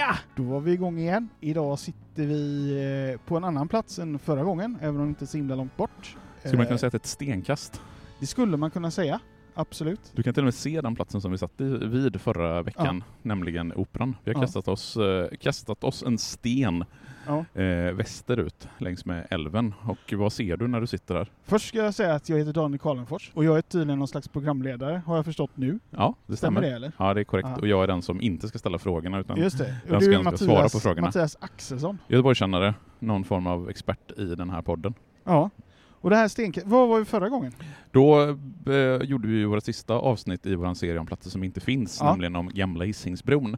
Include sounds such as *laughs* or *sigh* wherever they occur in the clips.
Ja, då var vi igång igen. Idag sitter vi eh, på en annan plats än förra gången, även om det inte är så himla långt bort. Skulle man kunna Eh, säga att det är ett stenkast? Det skulle man kunna säga, absolut. Du kan till och med se den platsen som vi satt vid förra veckan, nämligen Operan. Vi har Ja. kastat, oss, eh, kastat oss en sten Ja. eh, västerut längs med älven. Och vad ser du när du sitter där? Först ska jag säga att jag heter Daniel Karlenfors och jag är tydligen någon slags programledare, har jag förstått nu. Ja, det Stämmer stämmer. det eller? Ja, det är korrekt. Ja. Och jag är den som inte ska ställa frågorna, utan Just det. Och Jag du ska Mattias, svara på frågorna. Mattias Axelsson. Göteborgskännare, någon form av expert i den här podden. Ja. Och det här stenka... Vad var vi förra gången? Då eh, gjorde vi våra sista avsnitt i vår serie om platser som inte finns, Ja. nämligen om gamla Hisingsbron.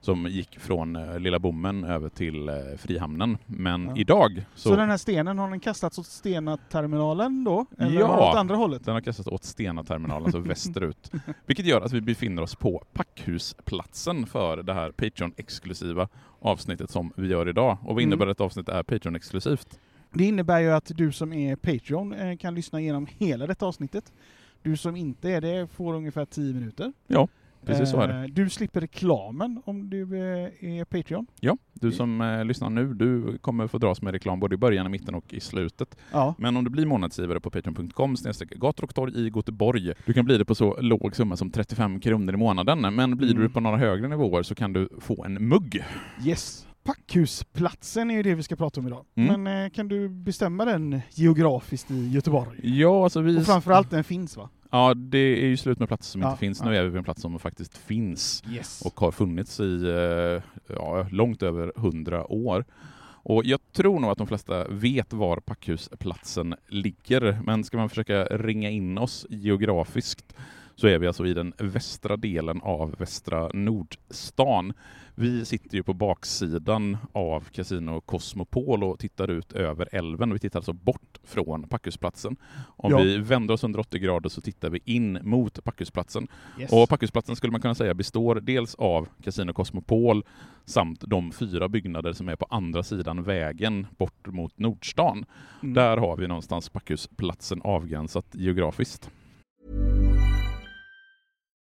Som gick från eh, Lilla Bommen över till eh, Frihamnen. Men Ja. idag Så, så, den här stenen, har den kastats åt Stena-terminalen då? Eller Ja. åt andra hållet? den har kastats åt Stena-terminalen, alltså västerut. *laughs* Vilket gör att vi befinner oss på Packhusplatsen för det här Patreon-exklusiva avsnittet som vi gör idag. Och vad Mm. innebär att ett avsnitt är Patreon-exklusivt? Det innebär ju att du som är Patreon eh, kan lyssna igenom hela detta avsnittet. Du som inte är det får ungefär 10 minuter. Ja, precis så är det. Eh, Du slipper reklamen om du eh, är Patreon. Ja, du som lyssnar nu, du kommer få dras med reklam både i början, i mitten och i slutet. Ja. Men om du blir månadsgivare på patreon.com gator och torg i Göteborg, du kan bli det på så låg summa som 35 kronor i månaden. Men blir Mm. du på några högre nivåer så kan du få en mugg. Yes. Packhusplatsen är ju det vi ska prata om idag. Mm. Men eh, kan du bestämma den geografiskt i Göteborg? Ja, alltså vi... Och framförallt den finns va? Ja, det är ju slut med platser som Ja, inte finns. ja. Nu är vi på en plats som faktiskt finns Yes. och har funnits i eh, ja, långt över hundra år. Och jag tror nog att de flesta vet var Packhusplatsen ligger, men ska man försöka ringa in oss geografiskt så är vi alltså i den västra delen av västra Nordstan. Vi sitter ju på baksidan av Casino Cosmopol och tittar ut över älven. Vi tittar alltså bort från Packhusplatsen. Om Ja. vi vänder oss 180 grader så tittar vi in mot Packhusplatsen. yes. Och Packhusplatsen skulle man kunna säga består dels av Casino Cosmopol samt de fyra byggnader som är på andra sidan vägen bort mot Nordstan. Mm. Där har vi någonstans Packhusplatsen avgränsat geografiskt.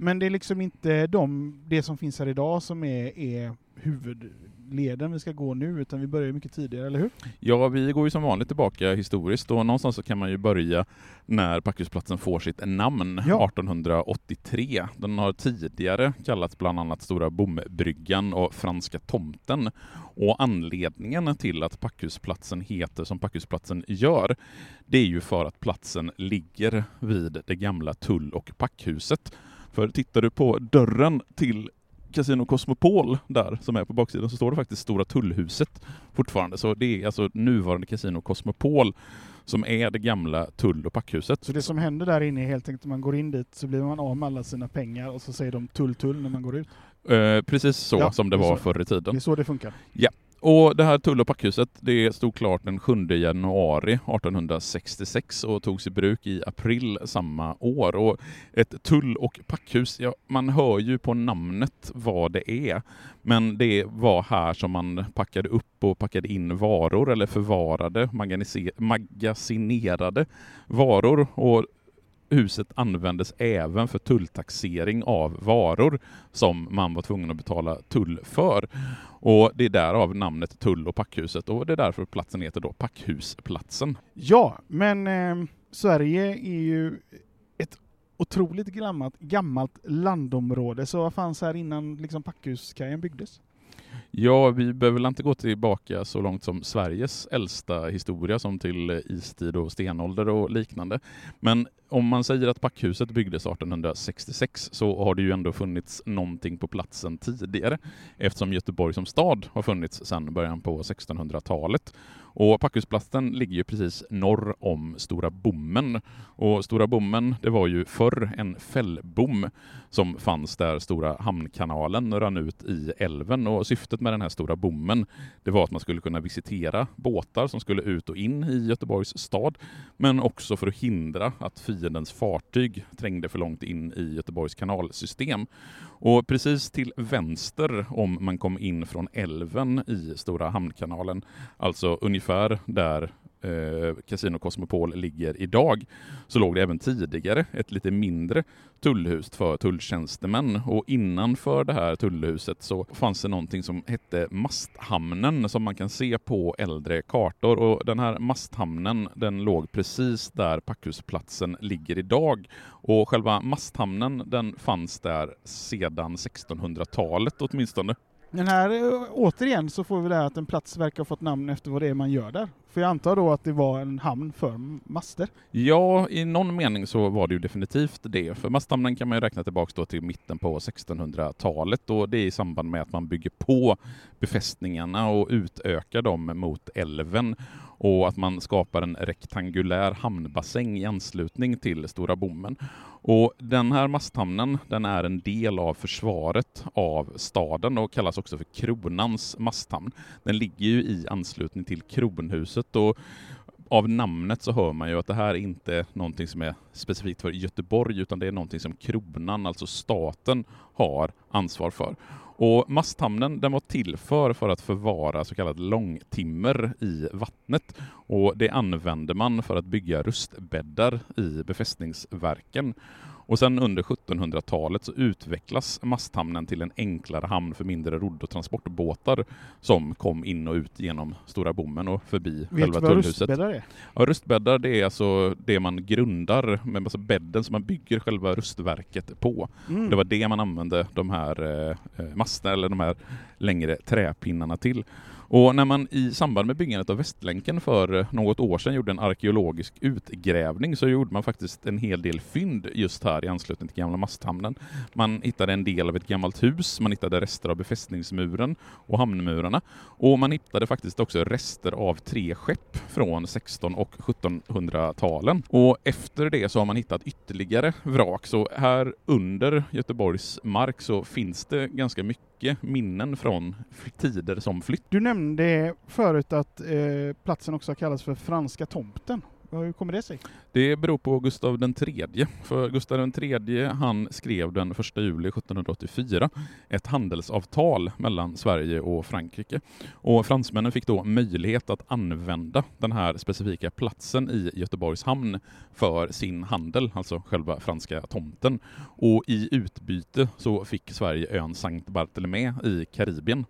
Men det är liksom inte de, det som finns här idag som är, är huvudleden vi ska gå nu, utan vi börjar mycket tidigare, eller hur? Ja, vi går ju som vanligt tillbaka historiskt och någonstans så kan man ju börja när Packhusplatsen får sitt namn, Ja. 1883. Den har tidigare kallats bland annat Stora Bombryggan och Franska Tomten. Och anledningen till att Packhusplatsen heter som Packhusplatsen gör, det är ju för att platsen ligger vid det gamla tull och packhuset. För tittar du på dörren till Casino Cosmopol där, som är på baksidan, så står det faktiskt Stora Tullhuset fortfarande. Så det är alltså nuvarande Casino Cosmopol som är det gamla tull och packhuset. Så det som händer där inne är helt enkelt att man går in dit så blir man av med alla sina pengar och så säger de tull tull när man går ut. Eh, precis så Ja, som det det var så. förr i tiden. Det är så det funkar. Och det här tull och packhuset det stod klart den 7 januari 1866 och togs i bruk i april samma år. Och ett tull och packhus, ja, man hör ju på namnet vad det är. Men det var här som man packade upp och packade in varor eller förvarade, magasinerade varor. Och huset användes även för tulltaxering av varor som man var tvungen att betala tull för. Och det är därav namnet Tull och packhuset och det är därför platsen heter då Packhusplatsen. Ja, men eh, Sverige är ju ett otroligt gammalt, gammalt landområde, så vad fanns här innan liksom Packhuskajen byggdes? Ja, vi behöver väl inte gå tillbaka så långt som Sveriges äldsta historia som till istid och stenålder och liknande. Men om man säger att packhuset byggdes 1866 så har det ju ändå funnits någonting på platsen tidigare eftersom Göteborg som stad har funnits sedan början på 1600-talet. Och Packhusplatsen ligger ju precis norr om Stora Bommen. Och Stora Bommen, det var ju förr en fällbom som fanns där Stora Hamnkanalen rann ut i älven. Och syftet med den här Stora Bommen, det var att man skulle kunna visitera båtar som skulle ut och in i Göteborgs stad, men också för att hindra att fiendens fartyg trängde för långt in i Göteborgs kanalsystem. Och precis till vänster om man kom in från älven i Stora Hamnkanalen, alltså ungefär där eh, Casino Cosmopol ligger idag, så låg det även tidigare ett lite mindre tullhus för tulltjänstemän. Och innanför det här tullhuset så fanns det någonting som hette Masthamnen som man kan se på äldre kartor. Och den här Masthamnen den låg precis där Packhusplatsen ligger idag. Och själva Masthamnen den fanns där sedan 1600-talet åtminstone. Den här, eh, återigen så får vi det här att en plats verkar ha fått namn efter vad det är man gör där. För jag antar då att det var en hamn för master. Ja, i någon mening så var det ju definitivt det. För masthamnen kan man ju räkna tillbaka då till mitten på 1600-talet och det är i samband med att man bygger på befästningarna och utökar dem mot älven och att man skapar en rektangulär hamnbassäng i anslutning till Stora Bommen. Och den här masthamnen den är en del av försvaret av staden och kallas också för Kronans masthamn. Den ligger ju i anslutning till Kronhuset och av namnet så hör man ju att det här är inte någonting som är specifikt för Göteborg utan det är någonting som kronan, alltså staten, har ansvar för. Och masthamnen den var till för, för att förvara så kallat långtimmer i vattnet och det använde man för att bygga rustbäddar i befästningsverken. Och sen under 1700-talet så utvecklas masthamnen till en enklare hamn för mindre rodd och transportbåtar som kom in och ut genom Stora Bommen och förbi Vet själva vad tullhuset. rustbäddar är? Ja, rustbäddar det är alltså det man grundar, med alltså bädden som man bygger själva rustverket på. Mm. Det var det man använde de här eh, eh, masterna, eller de här längre träpinnarna till. Och när man i samband med byggandet av Västlänken för eh, något år sedan gjorde en arkeologisk utgrävning så gjorde man faktiskt en hel del fynd just här i anslutning till gamla masthamnen. Man hittade en del av ett gammalt hus, man hittade rester av befästningsmuren och hamnmurarna och man hittade faktiskt också rester av tre skepp från 16 och 1700-talen. Och efter det så har man hittat ytterligare vrak, så här under Göteborgs mark så finns det ganska mycket minnen från tider som flytt. Du nämnde förut att eh, platsen också kallas för Franska tomten. Hur kommer det sig? Det beror på Gustav den tredje. För Gustav den tredje han skrev den 1 juli 1784 ett handelsavtal mellan Sverige och Frankrike. Och fransmännen fick då möjlighet att använda den här specifika platsen i Göteborgs hamn för sin handel, alltså själva franska tomten. Och i utbyte så fick Sverige ön Sankt Barthélemy i Karibien.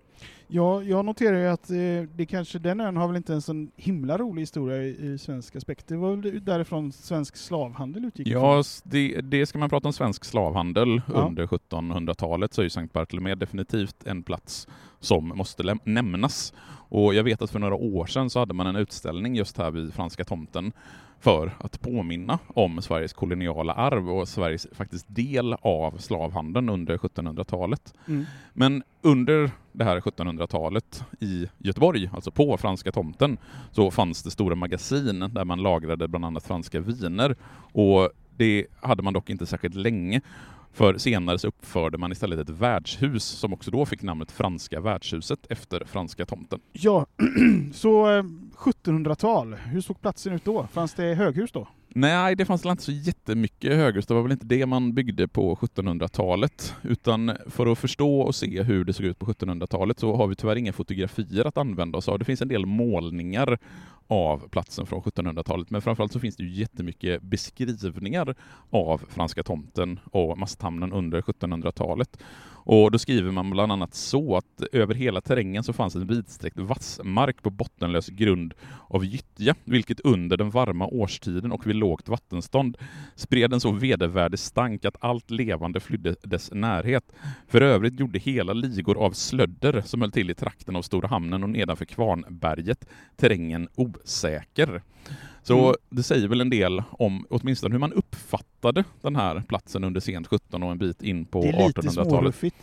Ja, jag noterar ju att eh, det kanske, den ön har väl inte en sån himla rolig historia i, i svensk aspekt. Det var väl därifrån svensk slavhandel utgick. Ja, det, det ska man prata om svensk slavhandel Ja. under 1700-talet så är ju Sankt Bartolomé definitivt en plats som måste nämnas. Och jag vet att för några år sedan så hade man en utställning just här vid Franska tomten för att påminna om Sveriges koloniala arv och Sveriges faktiskt del av slavhandeln under 1700-talet. Mm. Men under det här 1700-talet i Göteborg, alltså på Franska tomten, så fanns det stora magasin där man lagrade bland annat franska viner. Och det hade man dock inte särskilt länge. För senare så uppförde man istället ett värdshus som också då fick namnet Franska värdshuset efter Franska tomten. Ja, *clears throat* så eh, 1700-tal, hur såg platsen ut då? Fanns det höghus då? Nej, det fanns väl inte så jättemycket höghus. Det var väl inte det man byggde på 1700-talet. Utan för att förstå och se hur det såg ut på 1700-talet så har vi tyvärr inga fotografier att använda oss av. Det finns en del målningar av platsen från 1700-talet, men framförallt så finns det ju jättemycket beskrivningar av Franska tomten och masthamnen under 1700-talet. Och då skriver man bland annat så att över hela terrängen så fanns en vidsträckt vassmark på bottenlös grund av gyttja, vilket under den varma årstiden och vid lågt vattenstånd spred en så vedervärdig stank att allt levande flydde dess närhet. För övrigt gjorde hela ligor av slödder som höll till i trakten av Stora hamnen och nedanför Kvarnberget terrängen osäker. Så Mm. det säger väl en del om åtminstone hur man uppfattade den här platsen under sent 17 och en bit in på det är lite 1800-talet. småruffigt.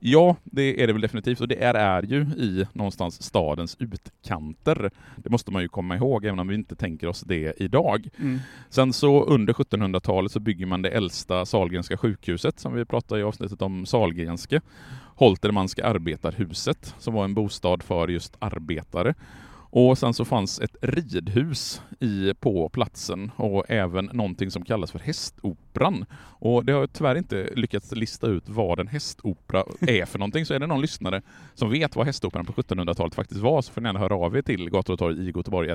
Ja, det är det väl definitivt och det är, är ju i någonstans stadens utkanter. Det måste man ju komma ihåg, även om vi inte tänker oss det idag. Mm. Sen så under 1700-talet så bygger man det äldsta Sahlgrenska sjukhuset som vi pratade i avsnittet om Sahlgrenska. Holtermanska arbetarhuset som var en bostad för just arbetare. Och sen så fanns ett ridhus i, på platsen och även någonting som kallas för Hästoperan. Och det har jag tyvärr inte lyckats lista ut vad en hästopera är för någonting. Så är det någon lyssnare som vet vad Hästoperan på 1700-talet faktiskt var så får ni gärna höra av er till gator och torg i Göteborg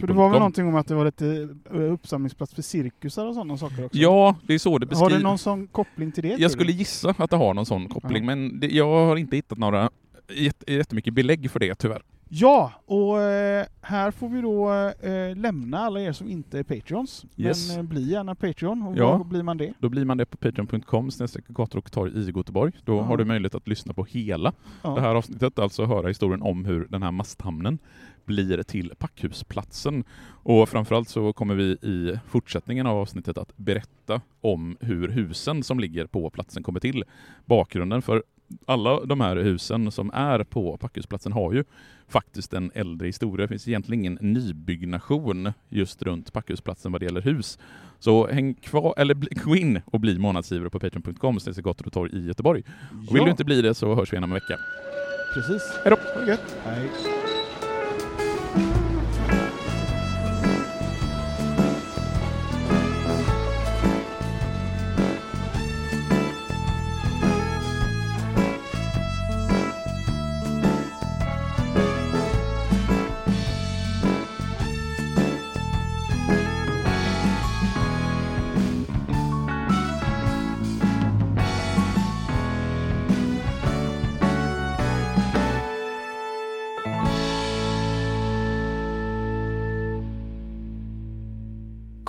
För det var väl någonting om att det var lite eh, uppsamlingsplats för cirkusar och sådana saker också? Ja, det är så det Har beskrivs. det någon sån koppling till det? Jag du? skulle gissa att det har någon sån koppling, men det, jag har inte hittat några jätte- jättemycket belägg för det tyvärr. Ja, och eh, här får vi då eh, lämna alla er som inte är Patreons. Yes. Men eh, bli gärna Patreon. Och Ja. blir man det? Då blir man det på patreon.com gator och torg i Göteborg. Då Ja. har du möjlighet att lyssna på hela Ja. det här avsnittet, alltså höra historien om hur den här masthamnen blir till Packhusplatsen. Och framförallt så kommer vi i fortsättningen av avsnittet att berätta om hur husen som ligger på platsen kommer till. Bakgrunden för alla de här husen som är på Packhusplatsen har ju faktiskt en äldre historia. Det finns egentligen ingen nybyggnation just runt Packhusplatsen vad det gäller hus. Så häng kvar, eller gå in och bli månadsgivare på patreon.com och torg i Göteborg. Och vill Ja, du inte bli det så hörs vi igen om en vecka. Precis. Hej då! Ha det gött. Hej.